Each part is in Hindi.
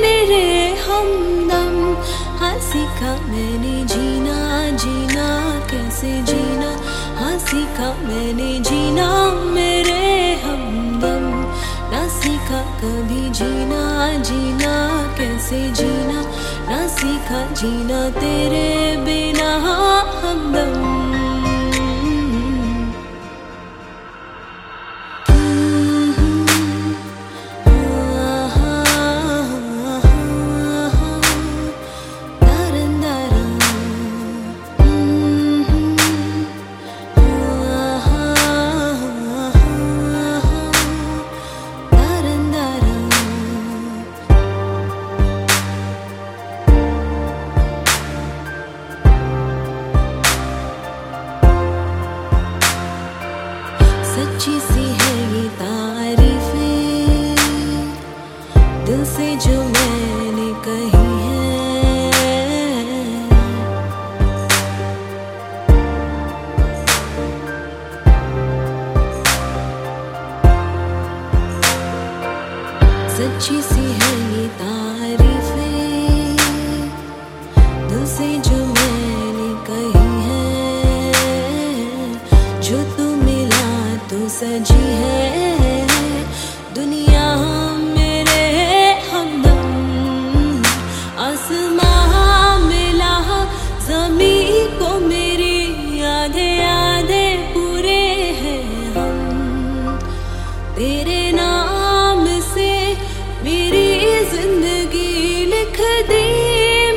मेरे हमदम। हाँ सीखा मैंने जीना जीना कैसे जीना? हाँ सीखा मैंने जीना मेरे हमदम। ना सीखा कभी जीना जीना कैसे जीना? ना सीखा जीना तेरे सच्ची सी है ये तारीफें। दिल से जो मैंने कही है। सच्ची सी है ये तारीफें। दिल से जो मैंने कही सजी है। दुनिया मेरे हमदम आसमां मिला जमी को मेरी आधे आधे पूरे हैं हम। तेरे नाम से मेरी ज़िंदगी लिख दी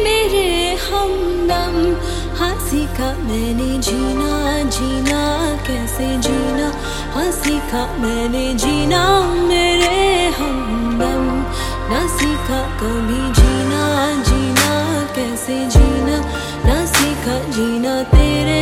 मेरे हमदम हाँ सीखा मैंने जीना जीना कैसे जीना हाँ सीखा मैंने जीना मेरे हमदम ना सीखा कभी जीना जीना कैसे जीना? ना सीखा जीना तेरे